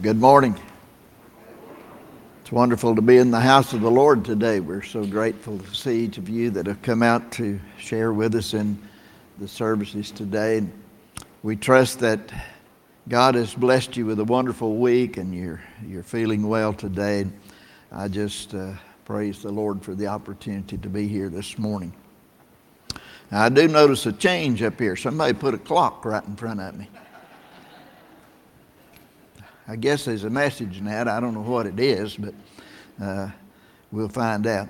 Good morning. It's wonderful to be in the house of the Lord today. We're so grateful to see each of you that have come out to share with us in the services today. We trust that God has blessed you with a wonderful week and you're, you're feeling well today. I just uh, praise the Lord for the opportunity to be here this morning. Now, I do notice a change up here. Somebody put a clock right in front of me. I guess there's a message in that. I don't know what it is, but uh, we'll find out.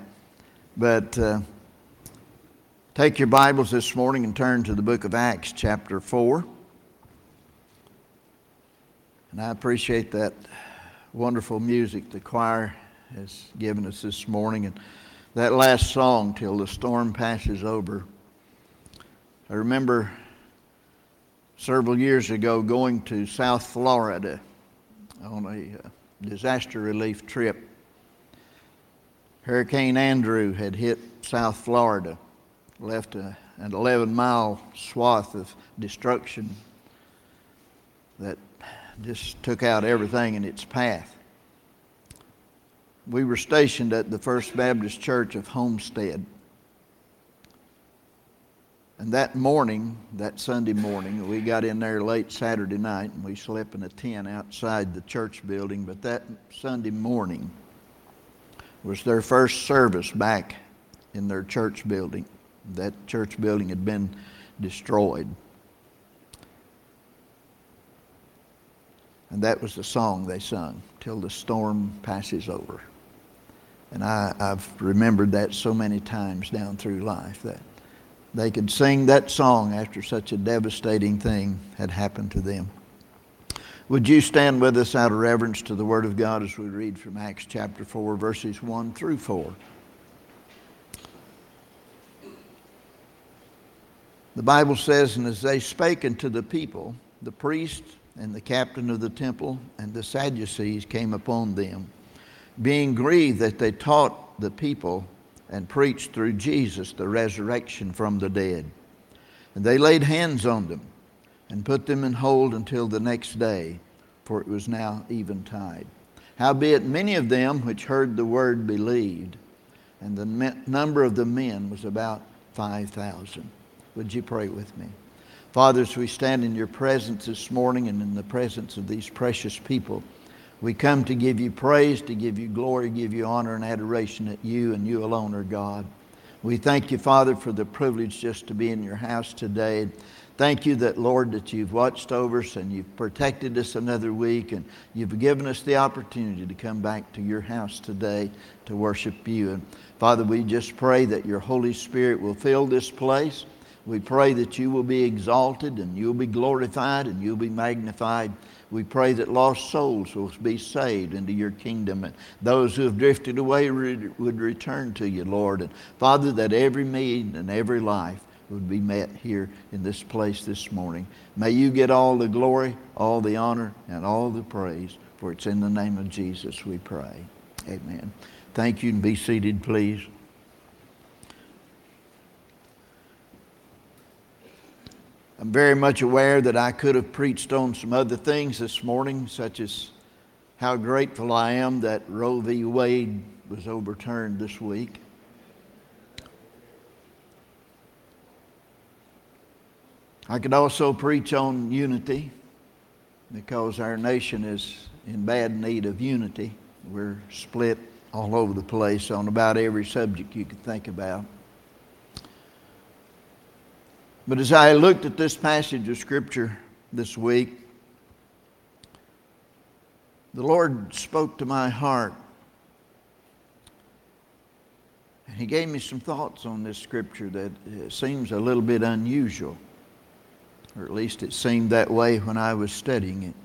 But uh, take your Bibles this morning and turn to the book of Acts, chapter 4. And I appreciate that wonderful music the choir has given us this morning. And that last song, Till the Storm Passes Over. I remember several years ago going to South Florida on a uh, disaster relief trip. Hurricane Andrew had hit South Florida, left a, an 11 mile swath of destruction that just took out everything in its path. We were stationed at the First Baptist Church of Homestead. And that morning, that Sunday morning, we got in there late Saturday night and we slept in a tent outside the church building. But that Sunday morning was their first service back in their church building. That church building had been destroyed. And that was the song they sung, Till the Storm Passes Over. And I, have remembered that so many times down through life that they could sing that song after such a devastating thing had happened to them. Would you stand with us out of reverence to the Word of God as we read from Acts chapter 4, verses 1 through 4? The Bible says, And as they spake unto the people, the priest and the captain of the temple and the Sadducees came upon them, being grieved that they taught the people and preached through Jesus the resurrection from the dead. And they laid hands on them and put them in hold until the next day, for it was now eventide. Howbeit, many of them which heard the word believed, and the number of the men was about 5,000. Would you pray with me? Father, as we stand in your presence this morning and in the presence of these precious people, we come to give you praise, to give you glory, give you honor and adoration that you and you alone are God. We thank you, Father, for the privilege just to be in your house today. Thank you that, Lord, that you've watched over us and you've protected us another week and you've given us the opportunity to come back to your house today to worship you. And Father, we just pray that your Holy Spirit will fill this place. We pray that you will be exalted and you'll be glorified and you'll be magnified. We pray that lost souls will be saved into your kingdom and those who have drifted away would return to you, Lord. And Father, that every need and every life would be met here in this place this morning. May you get all the glory, all the honor, and all the praise, for it's in the name of Jesus we pray. Amen. Thank you and be seated, please. I'm very much aware that I could have preached on some other things this morning, such as how grateful I am that Roe v. Wade was overturned this week. I could also preach on unity because our nation is in bad need of unity. We're split all over the place on about every subject you could think about. But as I looked at this passage of Scripture this week, the Lord spoke to my heart. And He gave me some thoughts on this Scripture that uh, seems a little bit unusual, or at least it seemed that way when I was studying it.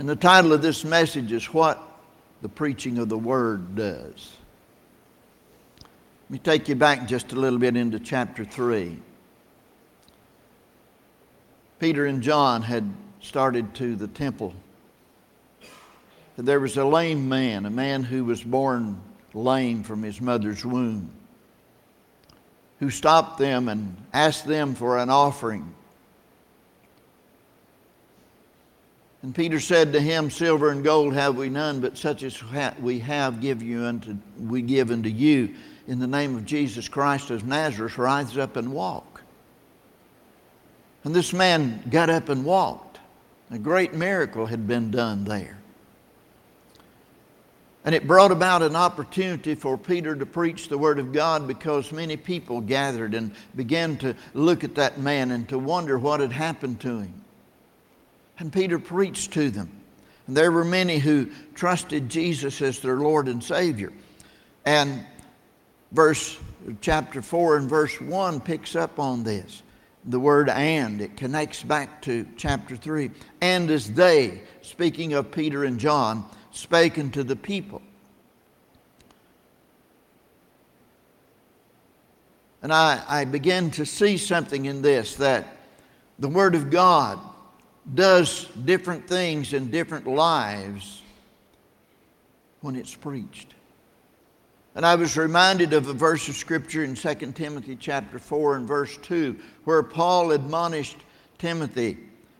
And the title of this message is What the Preaching of the Word Does. Let me take you back just a little bit into chapter 3. Peter and John had started to the temple. And there was a lame man, a man who was born lame from his mother's womb, who stopped them and asked them for an offering. And Peter said to him, Silver and gold have we none, but such as we have give you unto, we give unto you. In the name of Jesus Christ of Nazareth, rise up and walk. And this man got up and walked. A great miracle had been done there. And it brought about an opportunity for Peter to preach the Word of God because many people gathered and began to look at that man and to wonder what had happened to him. And Peter preached to them. And there were many who trusted Jesus as their Lord and Savior. And verse chapter 4 and verse 1 picks up on this. The word and, it connects back to chapter 3. And as they, speaking of Peter and John, spake unto the people. And I, I began to see something in this that the Word of God does different things in different lives when it's preached. And I was reminded of a verse of Scripture in 2 Timothy chapter 4 and verse 2, where Paul admonished Timothy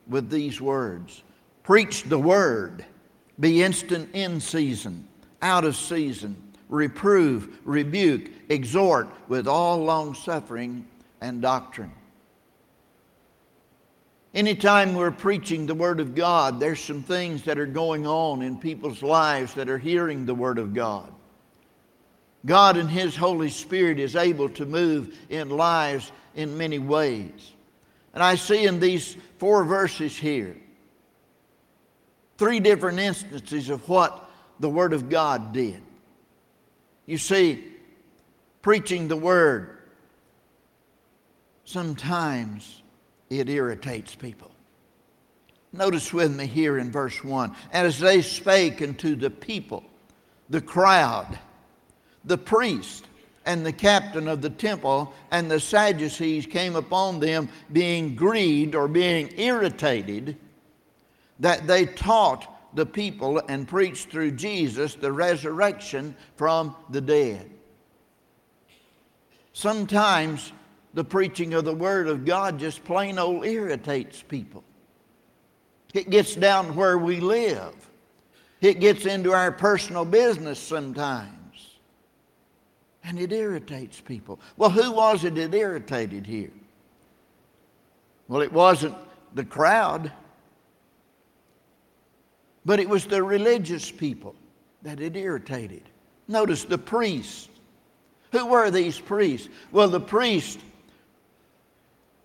with these words Preach the word. Be instant in season, out of season. Reprove, rebuke, exhort with all longsuffering and doctrine. Anytime we're preaching the Word of God, there's some things that are going on in people's lives that are hearing the Word of God. God and His Holy Spirit is able to move in lives in many ways. And I see in these four verses here three different instances of what the Word of God did. You see, preaching the Word, sometimes it irritates people. Notice with me here in verse 1 as they spake unto the people, the crowd, the priest, and the captain of the temple and the Sadducees came upon them, being grieved or being irritated that they taught the people and preached through Jesus the resurrection from the dead. Sometimes the preaching of the Word of God just plain old irritates people. It gets down where we live. It gets into our personal business sometimes. And it irritates people. Well, who was it that irritated here? Well, it wasn't the crowd. But it was the religious people that it irritated. Notice the priests. Who were these priests? Well, the priests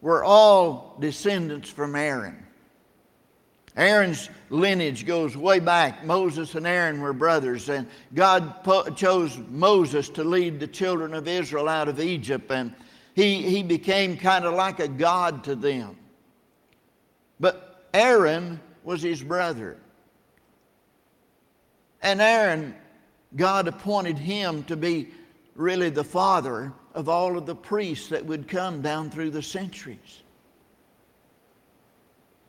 were all descendants from Aaron. Aaron's lineage goes way back. Moses and Aaron were brothers, and God po- chose Moses to lead the children of Israel out of Egypt, and he, he became kind of like a god to them. But Aaron was his brother. And Aaron, God appointed him to be really the father of all of the priests that would come down through the centuries.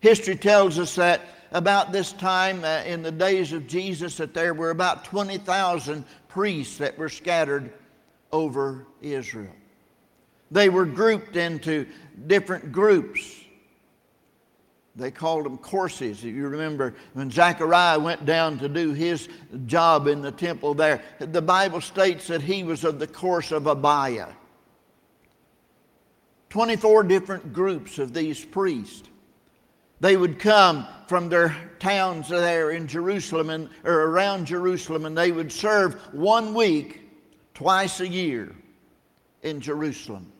History tells us that about this time uh, in the days of Jesus that there were about 20,000 priests that were scattered over Israel. They were grouped into different groups. They called them courses. If you remember when Zechariah went down to do his job in the temple there, the Bible states that he was of the course of Abiah. 24 different groups of these priests. They would come from their towns there in Jerusalem and, or around Jerusalem, and they would serve one week, twice a year in Jerusalem.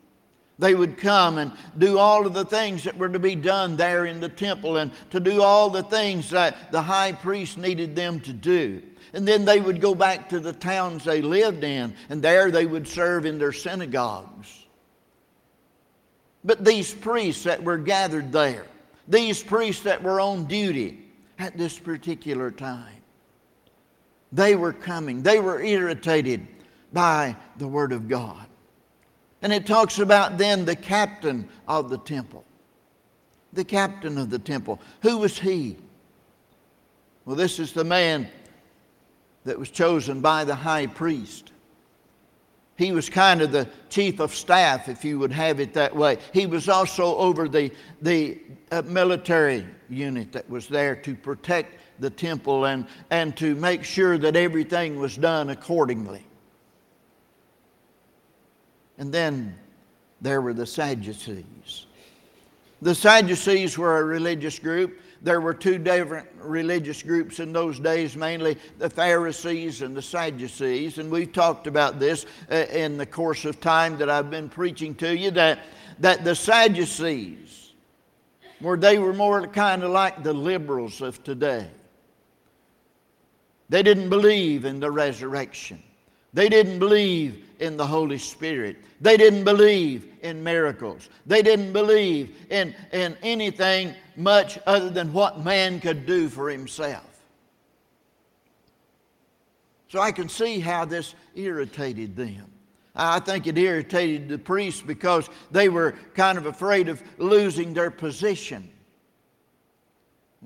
They would come and do all of the things that were to be done there in the temple and to do all the things that the high priest needed them to do. And then they would go back to the towns they lived in, and there they would serve in their synagogues. But these priests that were gathered there, these priests that were on duty at this particular time, they were coming. They were irritated by the Word of God. And it talks about then the captain of the temple. The captain of the temple. Who was he? Well, this is the man that was chosen by the high priest. He was kind of the chief of staff, if you would have it that way. He was also over the, the uh, military unit that was there to protect the temple and, and to make sure that everything was done accordingly. And then there were the Sadducees. The Sadducees were a religious group there were two different religious groups in those days, mainly the Pharisees and the Sadducees. And we've talked about this uh, in the course of time that I've been preaching to you that, that the Sadducees, where they were more kind of like the liberals of today, they didn't believe in the resurrection. They didn't believe in the Holy Spirit. They didn't believe in miracles. They didn't believe in, in anything much other than what man could do for himself. So I can see how this irritated them. I think it irritated the priests because they were kind of afraid of losing their position,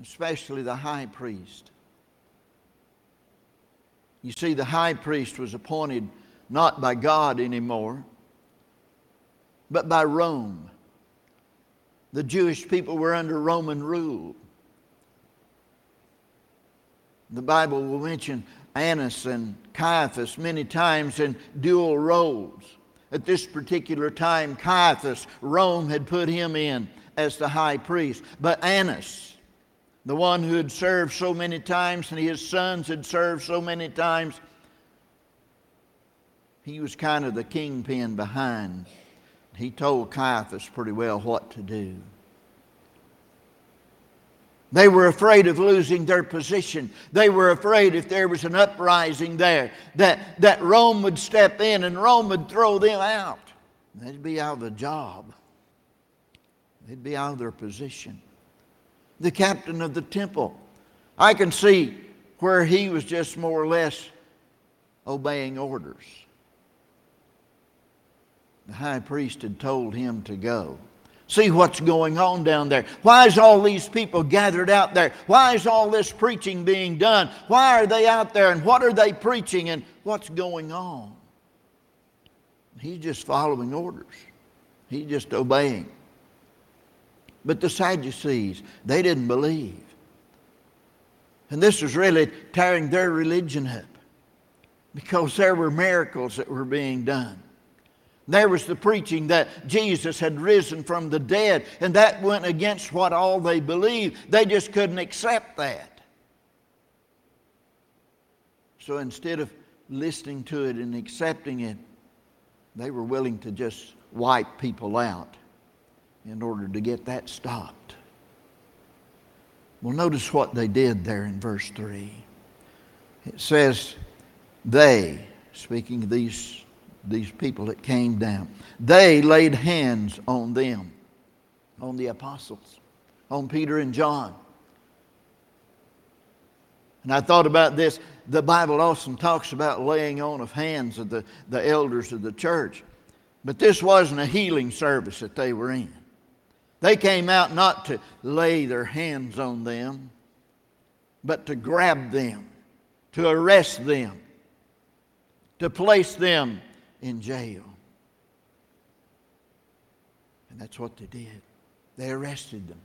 especially the high priest. You see, the high priest was appointed not by God anymore, but by Rome. The Jewish people were under Roman rule. The Bible will mention Annas and Caiaphas many times in dual roles. At this particular time, Caiaphas, Rome had put him in as the high priest. But Annas, the one who had served so many times and his sons had served so many times, he was kind of the kingpin behind. He told Caiaphas pretty well what to do. They were afraid of losing their position. They were afraid if there was an uprising there that, that Rome would step in and Rome would throw them out. They'd be out of a job. They'd be out of their position the captain of the temple. I can see where he was just more or less obeying orders. The high priest had told him to go. See what's going on down there. Why is all these people gathered out there? Why is all this preaching being done? Why are they out there and what are they preaching and what's going on? He's just following orders. He's just obeying. But the Sadducees, they didn't believe. And this was really tearing their religion up because there were miracles that were being done. There was the preaching that Jesus had risen from the dead, and that went against what all they believed. They just couldn't accept that. So instead of listening to it and accepting it, they were willing to just wipe people out in order to get that stopped. Well, notice what they did there in verse 3. It says, They, speaking of these, these people that came down, they laid hands on them, on the apostles, on Peter and John. And I thought about this. The Bible often talks about laying on of hands of the, the elders of the church. But this wasn't a healing service that they were in. They came out not to lay their hands on them, but to grab them, to arrest them, to place them in jail. And that's what they did. They arrested them.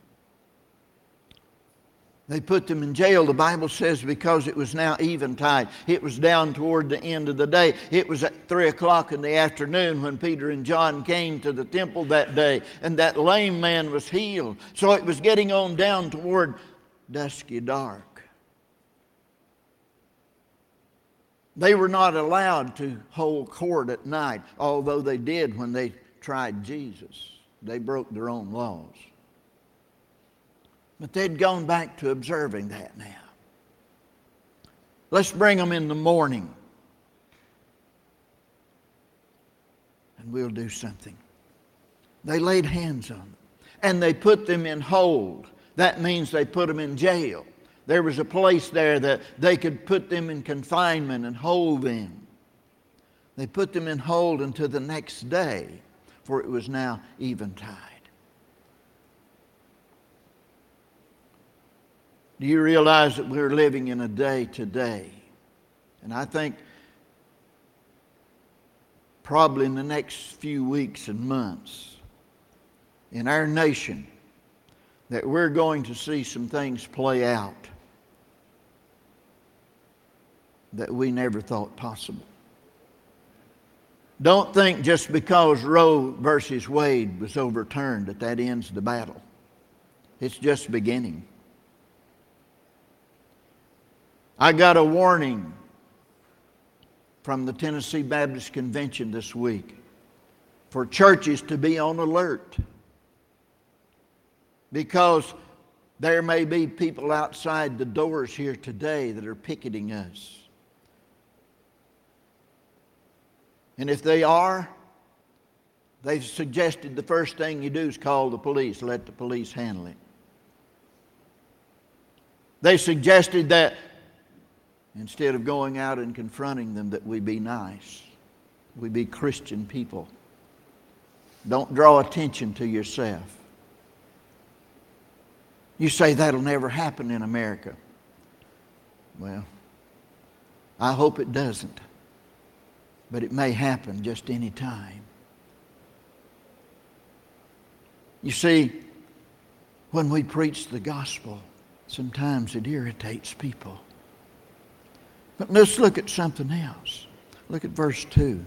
They put them in jail, the Bible says, because it was now eventide. It was down toward the end of the day. It was at 3 o'clock in the afternoon when Peter and John came to the temple that day, and that lame man was healed. So it was getting on down toward dusky dark. They were not allowed to hold court at night, although they did when they tried Jesus. They broke their own laws. But they'd gone back to observing that now. Let's bring them in the morning. And we'll do something. They laid hands on them. And they put them in hold. That means they put them in jail. There was a place there that they could put them in confinement and hold them. They put them in hold until the next day, for it was now eventide. Do you realize that we're living in a day today? And I think probably in the next few weeks and months in our nation that we're going to see some things play out that we never thought possible. Don't think just because Roe versus Wade was overturned that that ends the battle. It's just beginning. I got a warning from the Tennessee Baptist Convention this week for churches to be on alert because there may be people outside the doors here today that are picketing us. And if they are, they've suggested the first thing you do is call the police, let the police handle it. They suggested that instead of going out and confronting them, that we be nice, we be Christian people. Don't draw attention to yourself. You say that'll never happen in America. Well, I hope it doesn't but it may happen just any time. You see, when we preach the gospel, sometimes it irritates people. But let's look at something else. Look at verse 2.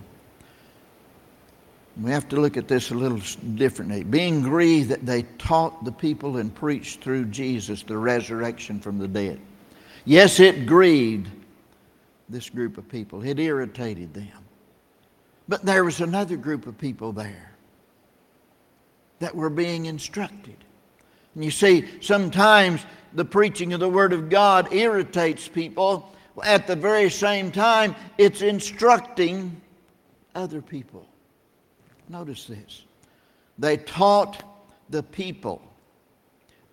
We have to look at this a little differently. Being grieved that they taught the people and preached through Jesus the resurrection from the dead. Yes, it grieved this group of people, it irritated them. But there was another group of people there that were being instructed. And you see, sometimes the preaching of the Word of God irritates people. At the very same time, it's instructing other people. Notice this. They taught the people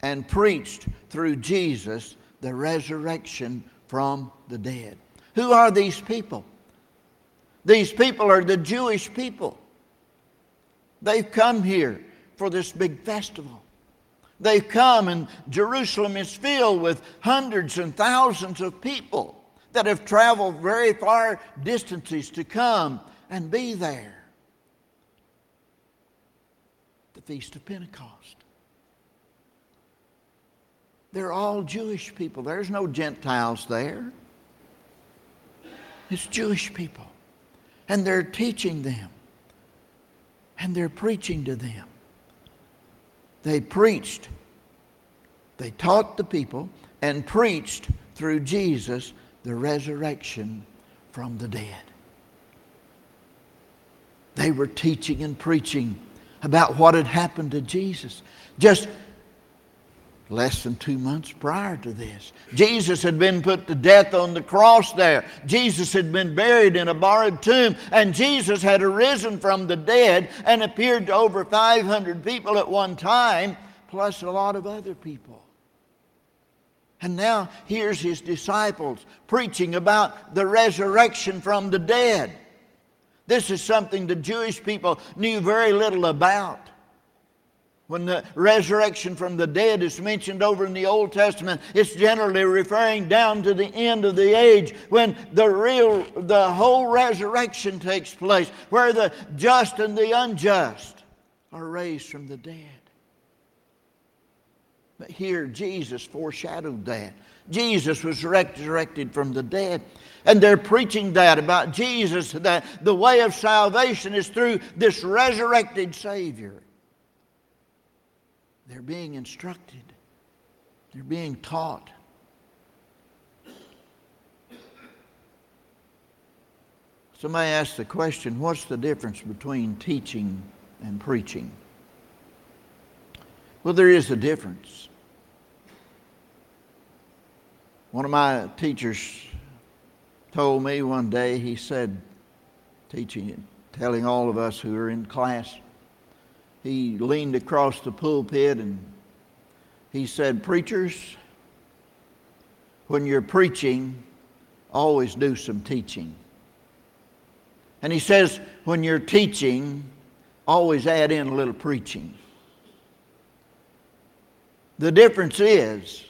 and preached through Jesus the resurrection from the dead. Who are these people? These people are the Jewish people. They've come here for this big festival. They've come, and Jerusalem is filled with hundreds and thousands of people that have traveled very far distances to come and be there. The Feast of Pentecost. They're all Jewish people. There's no Gentiles there. It's Jewish people and they're teaching them and they're preaching to them. They preached, they taught the people and preached through Jesus the resurrection from the dead. They were teaching and preaching about what had happened to Jesus. Just less than two months prior to this. Jesus had been put to death on the cross there. Jesus had been buried in a borrowed tomb, and Jesus had arisen from the dead and appeared to over 500 people at one time, plus a lot of other people. And now here's his disciples preaching about the resurrection from the dead. This is something the Jewish people knew very little about. When the resurrection from the dead is mentioned over in the Old Testament, it's generally referring down to the end of the age when the real, the whole resurrection takes place, where the just and the unjust are raised from the dead. But here, Jesus foreshadowed that. Jesus was resurrected from the dead. And they're preaching that about Jesus, that the way of salvation is through this resurrected Savior. They're being instructed, they're being taught. Somebody asked the question what's the difference between teaching and preaching? Well, there is a difference. One of my teachers told me one day, he said, teaching, telling all of us who are in class, he leaned across the pulpit and he said, Preachers, when you're preaching, always do some teaching. And he says, when you're teaching, always add in a little preaching. The difference is,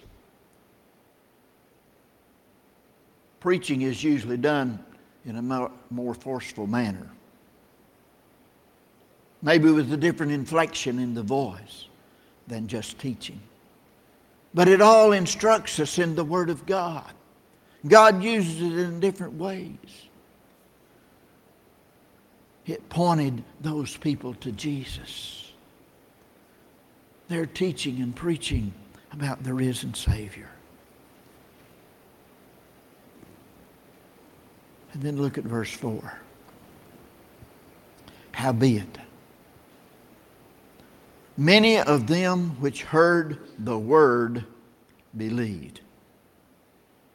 preaching is usually done in a more, forceful manner. Maybe with a different inflection in the voice than just teaching. But it all instructs us in the Word of God. God uses it in different ways. It pointed those people to Jesus. They're teaching and preaching about the risen Savior. And then look at verse 4. Howbeit, many of them which heard the word believed.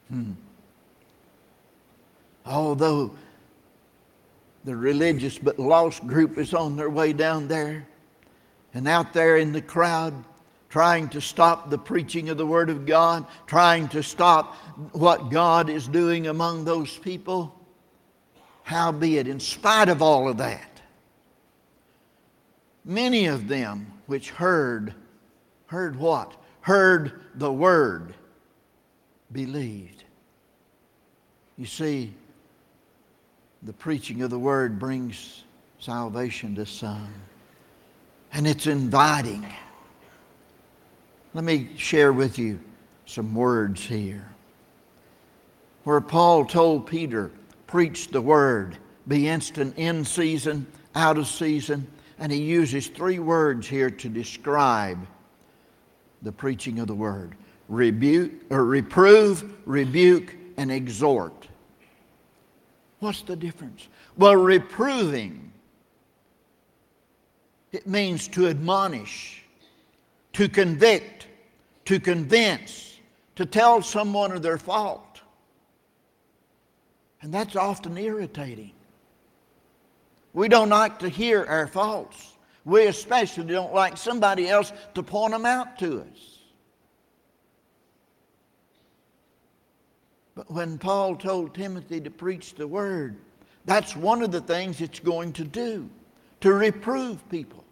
Hmm. Although the religious but lost group is on their way down there and out there in the crowd trying to stop the preaching of the Word of God, trying to stop what God is doing among those people. Howbeit, in spite of all of that, many of them which heard, heard what? Heard the Word, believed. You see, the preaching of the word brings salvation to some. And it's inviting. Let me share with you some words here. Where Paul told Peter, preach the word, be instant in season, out of season, and he uses three words here to describe the preaching of the word rebuke or reprove, rebuke, and exhort. What's the difference? Well, reproving, it means to admonish, to convict, to convince, to tell someone of their fault. And that's often irritating. We don't like to hear our faults. We especially don't like somebody else to point them out to us. But when Paul told Timothy to preach the word, that's one of the things it's going to do to reprove people.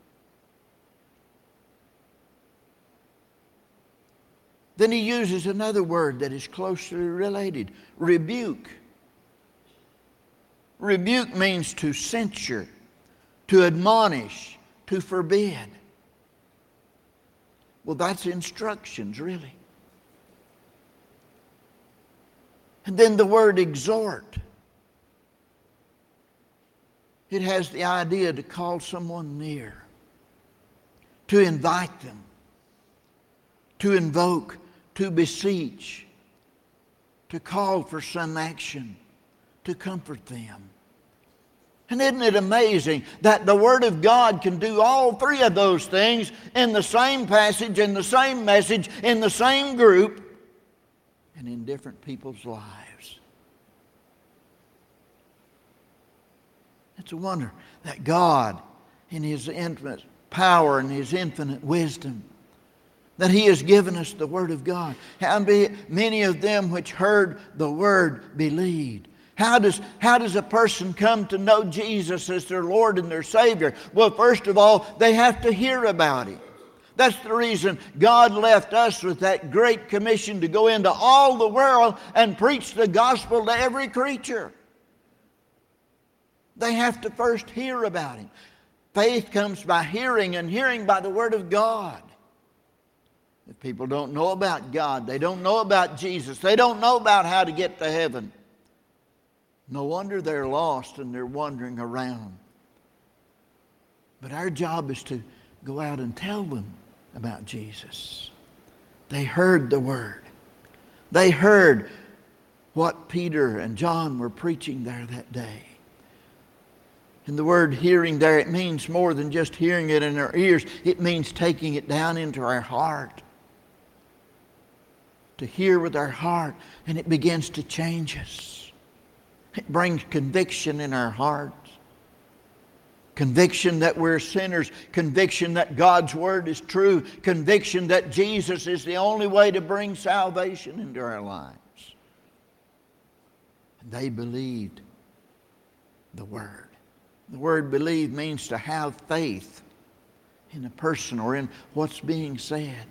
Then he uses another word that is closely related rebuke. Rebuke means to censure, to admonish, to forbid. Well, that's instructions, really. And then the word exhort. It has the idea to call someone near, to invite them, to invoke, to beseech, to call for some action, to comfort them. And isn't it amazing that the Word of God can do all three of those things in the same passage, in the same message, in the same group, and in different people's lives. It's a wonder that God, in His infinite power and His infinite wisdom, that He has given us the Word of God. How many of them which heard the Word believed. How does, how does a person come to know Jesus as their Lord and their Savior? Well, first of all, they have to hear about Him. That's the reason God left us with that great commission to go into all the world and preach the gospel to every creature. They have to first hear about Him. Faith comes by hearing, and hearing by the Word of God. If people don't know about God, they don't know about Jesus, they don't know about how to get to heaven, no wonder they're lost and they're wandering around. But our job is to go out and tell them about Jesus. They heard the word. They heard what Peter and John were preaching there that day. And the word hearing there, it means more than just hearing it in our ears, it means taking it down into our heart. To hear with our heart, and it begins to change us. It brings conviction in our hearts. Conviction that we're sinners, conviction that God's Word is true, conviction that Jesus is the only way to bring salvation into our lives. They believed the Word. The word believe means to have faith in a person or in what's being said.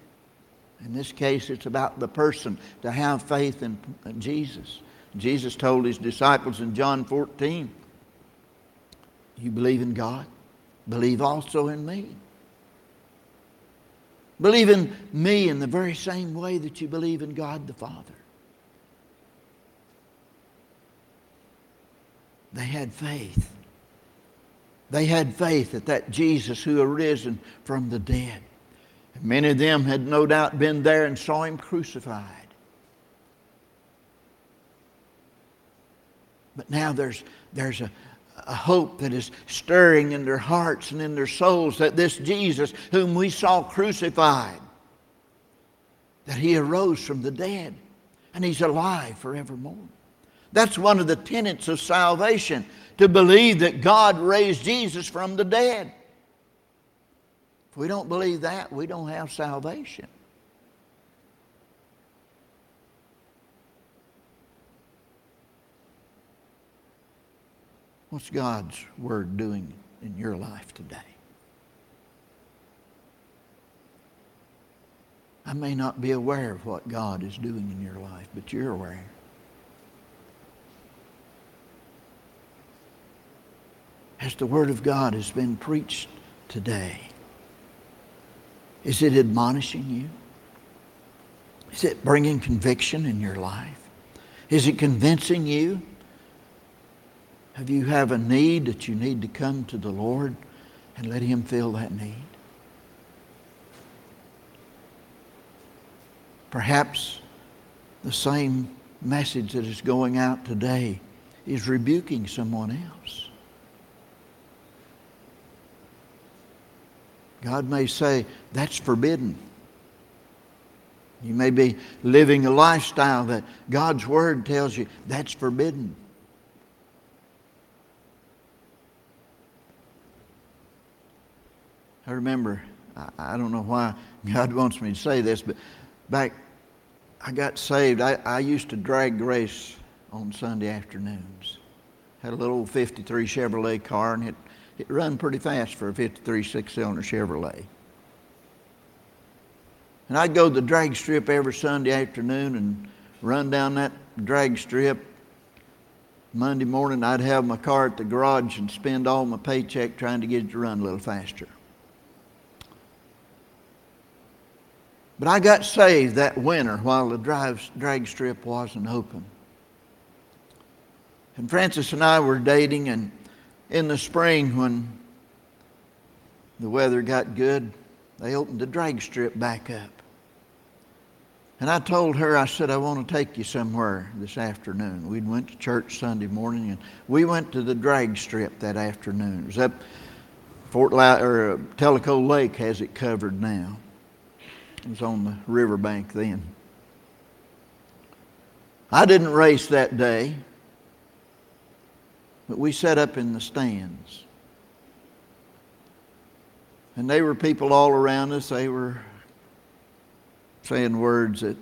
In this case, it's about the person, to have faith in Jesus. Jesus told his disciples in John 14, you believe in God? believe also in me. Believe in me in the very same way that you believe in God the Father. They had faith. They had faith that that Jesus who arisen from the dead. Many of them had no doubt been there and saw him crucified. But now there's, there's a, a hope that is stirring in their hearts and in their souls that this Jesus, whom we saw crucified, that he arose from the dead and he's alive forevermore. That's one of the tenets of salvation to believe that God raised Jesus from the dead. If we don't believe that, we don't have salvation. What's God's Word doing in your life today? I may not be aware of what God is doing in your life, but you're aware. As the Word of God has been preached today, is it admonishing you? Is it bringing conviction in your life? Is it convincing you have you have a need that you need to come to the Lord and let Him fill that need? Perhaps the same message that is going out today is rebuking someone else. God may say, that's forbidden. You may be living a lifestyle that God's Word tells you that's forbidden. I remember, I, don't know why God wants me to say this, but back I got saved, I, I used to drag race on Sunday afternoons. Had a little 53 Chevrolet car and it, it run pretty fast for a 53 six-cylinder Chevrolet. And I'd go to the drag strip every Sunday afternoon and run down that drag strip. Monday morning, I'd have my car at the garage and spend all my paycheck trying to get it to run a little faster. But I got saved that winter while the drive, drag strip wasn't open. And Frances and I were dating, and in the spring when the weather got good, they opened the drag strip back up. And I told her, I said, I want to take you somewhere this afternoon. We went to church Sunday morning, and we went to the drag strip that afternoon. It was up Fort La- or uh, Tellico Lake has it covered now. It was on the riverbank then. I didn't race that day, but we sat up in the stands. And they were people all around us. They were saying words that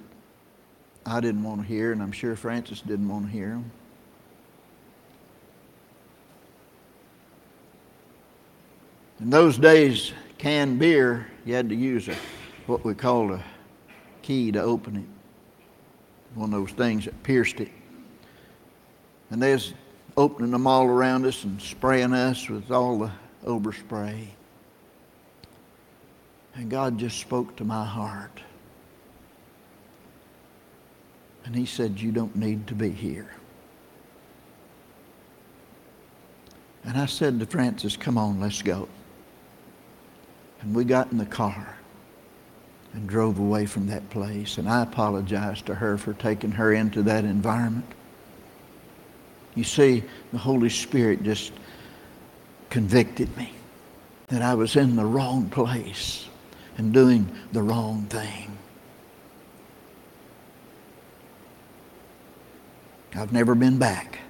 I didn't want to hear, and I'm sure Frances didn't want to hear them. In those days, canned beer, you had to use a what we call a key to open it. One of those things that pierced it. And they was opening them all around us and spraying us with all the overspray. And God just spoke to my heart. And he said, You don't need to be here. And I said to Frances, Come on, let's go. And we got in the car and drove away from that place. And I apologized to her for taking her into that environment. You see, the Holy Spirit just convicted me that I was in the wrong place and doing the wrong thing. I've never been back.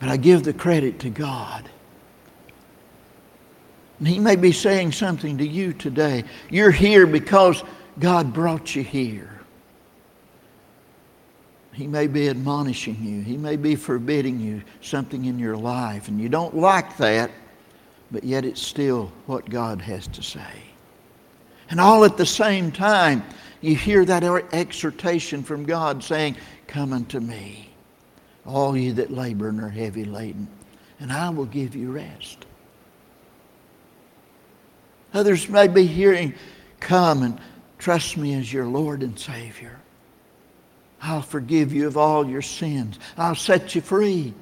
But I give the credit to God and he may be saying something to you today. You're here because God brought you here. He may be admonishing you. He may be forbidding you something in your life. And you don't like that, but yet it's still what God has to say. And all at the same time, you hear that er, exhortation from God saying, Come unto me, all you that labor and are heavy laden, and I will give you rest. Others may be hearing, Come and trust me as your Lord and Savior. I'll forgive you of all your sins. I'll set you free.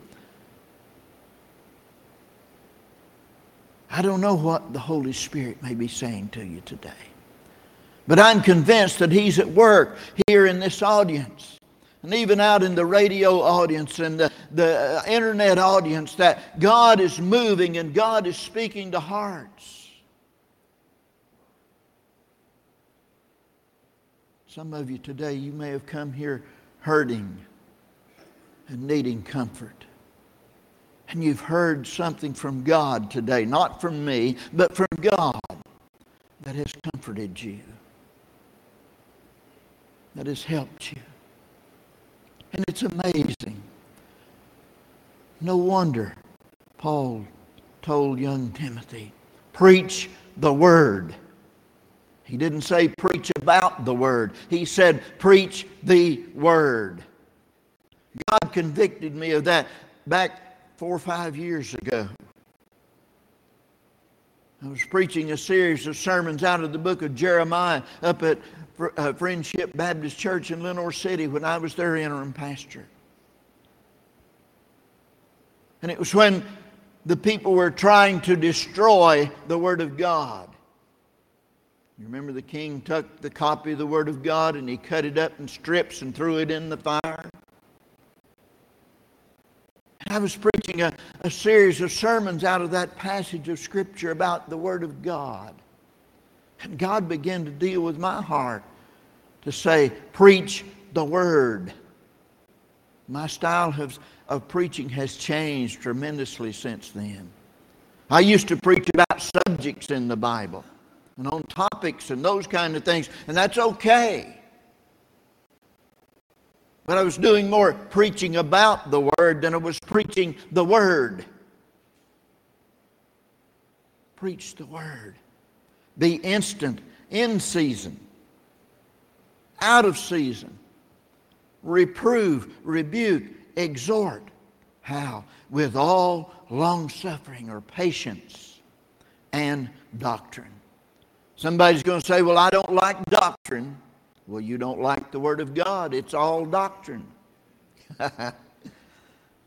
I don't know what the Holy Spirit may be saying to you today. But I'm convinced that He's at work here in this audience and even out in the radio audience and the, the internet audience that God is moving and God is speaking to hearts. Some of you today, you may have come here hurting and needing comfort. And you've heard something from God today, not from me, but from God that has comforted you, that has helped you. And it's amazing. No wonder Paul told young Timothy, preach the word. He didn't say preach about the word. He said preach the word. God convicted me of that back four or five years ago. I was preaching a series of sermons out of the book of Jeremiah up at uh, Friendship Baptist Church in Lenoir City when I was their interim pastor. And it was when the people were trying to destroy the Word of God. You remember the king took the copy of the Word of God and he cut it up in strips and threw it in the fire? I was preaching a, a series of sermons out of that passage of Scripture about the Word of God. And God began to deal with my heart to say, preach the Word. My style of, of preaching has changed tremendously since then. I used to preach about subjects in the Bible and on topics and those kind of things, and that's okay. But I was doing more preaching about the Word than I was preaching the Word. Preach the Word. Be instant, in season, out of season. Reprove, rebuke, exhort. How? With all long suffering or patience and doctrine. Somebody's going to say, Well, I don't like doctrine. Well, you don't like the Word of God. It's all doctrine.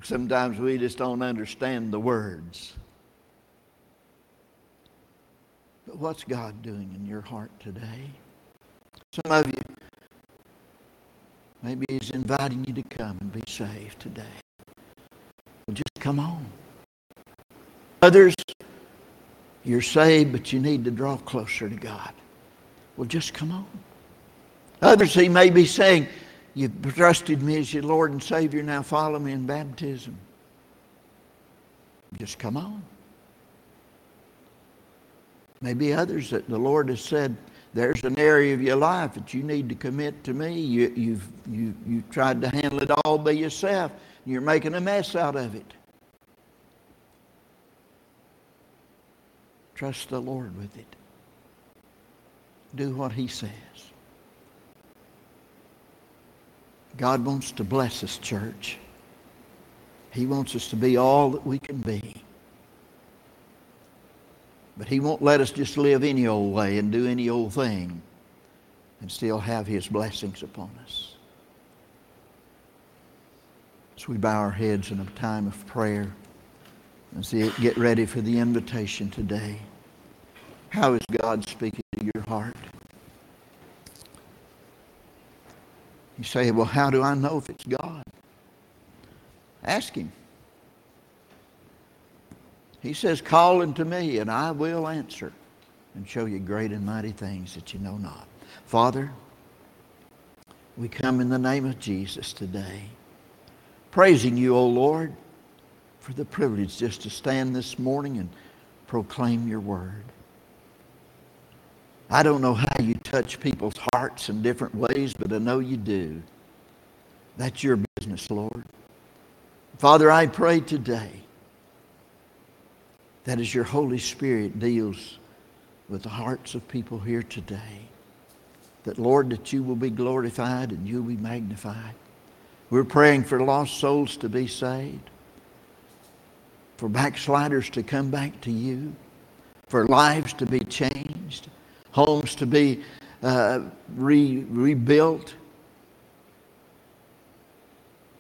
Sometimes we just don't understand the words. But what's God doing in your heart today? Some of you, maybe He's inviting you to come and be saved today. Well, just come on. Others, you're saved, but you need to draw closer to God. Well, just come on. Others, he may be saying, You've trusted me as your Lord and Savior, now follow me in baptism. Just come on. Maybe others that the Lord has said, there's an area of your life that you need to commit to me. You, you've you, you tried to handle it all by yourself. And you're making a mess out of it. Trust the Lord with it. Do what He says. God wants to bless us, church. He wants us to be all that we can be. But He won't let us just live any old way and do any old thing and still have His blessings upon us. As we bow our heads in a time of prayer and see, get ready for the invitation today. How is God speaking to your heart? You say, well, how do I know if it's God? Ask Him. He says, Call unto me, and I will answer and show you great and mighty things that you know not. Father, we come in the name of Jesus today, praising you, O Lord, for the privilege just to stand this morning and proclaim your word. I don't know how you touch people's hearts in different ways, but I know you do. That's your business, Lord. Father, I pray today that as your Holy Spirit deals with the hearts of people here today, that, Lord, that you will be glorified and you will be magnified. We're praying for lost souls to be saved. for backsliders to come back to you, for lives to be changed, homes to be uh, re- rebuilt,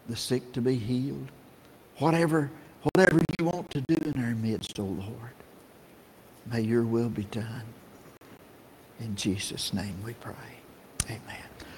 the sick to be healed. Whatever, whatever you want to do in our midst, O oh Lord, may your will be done. In Jesus' name we pray. Amen.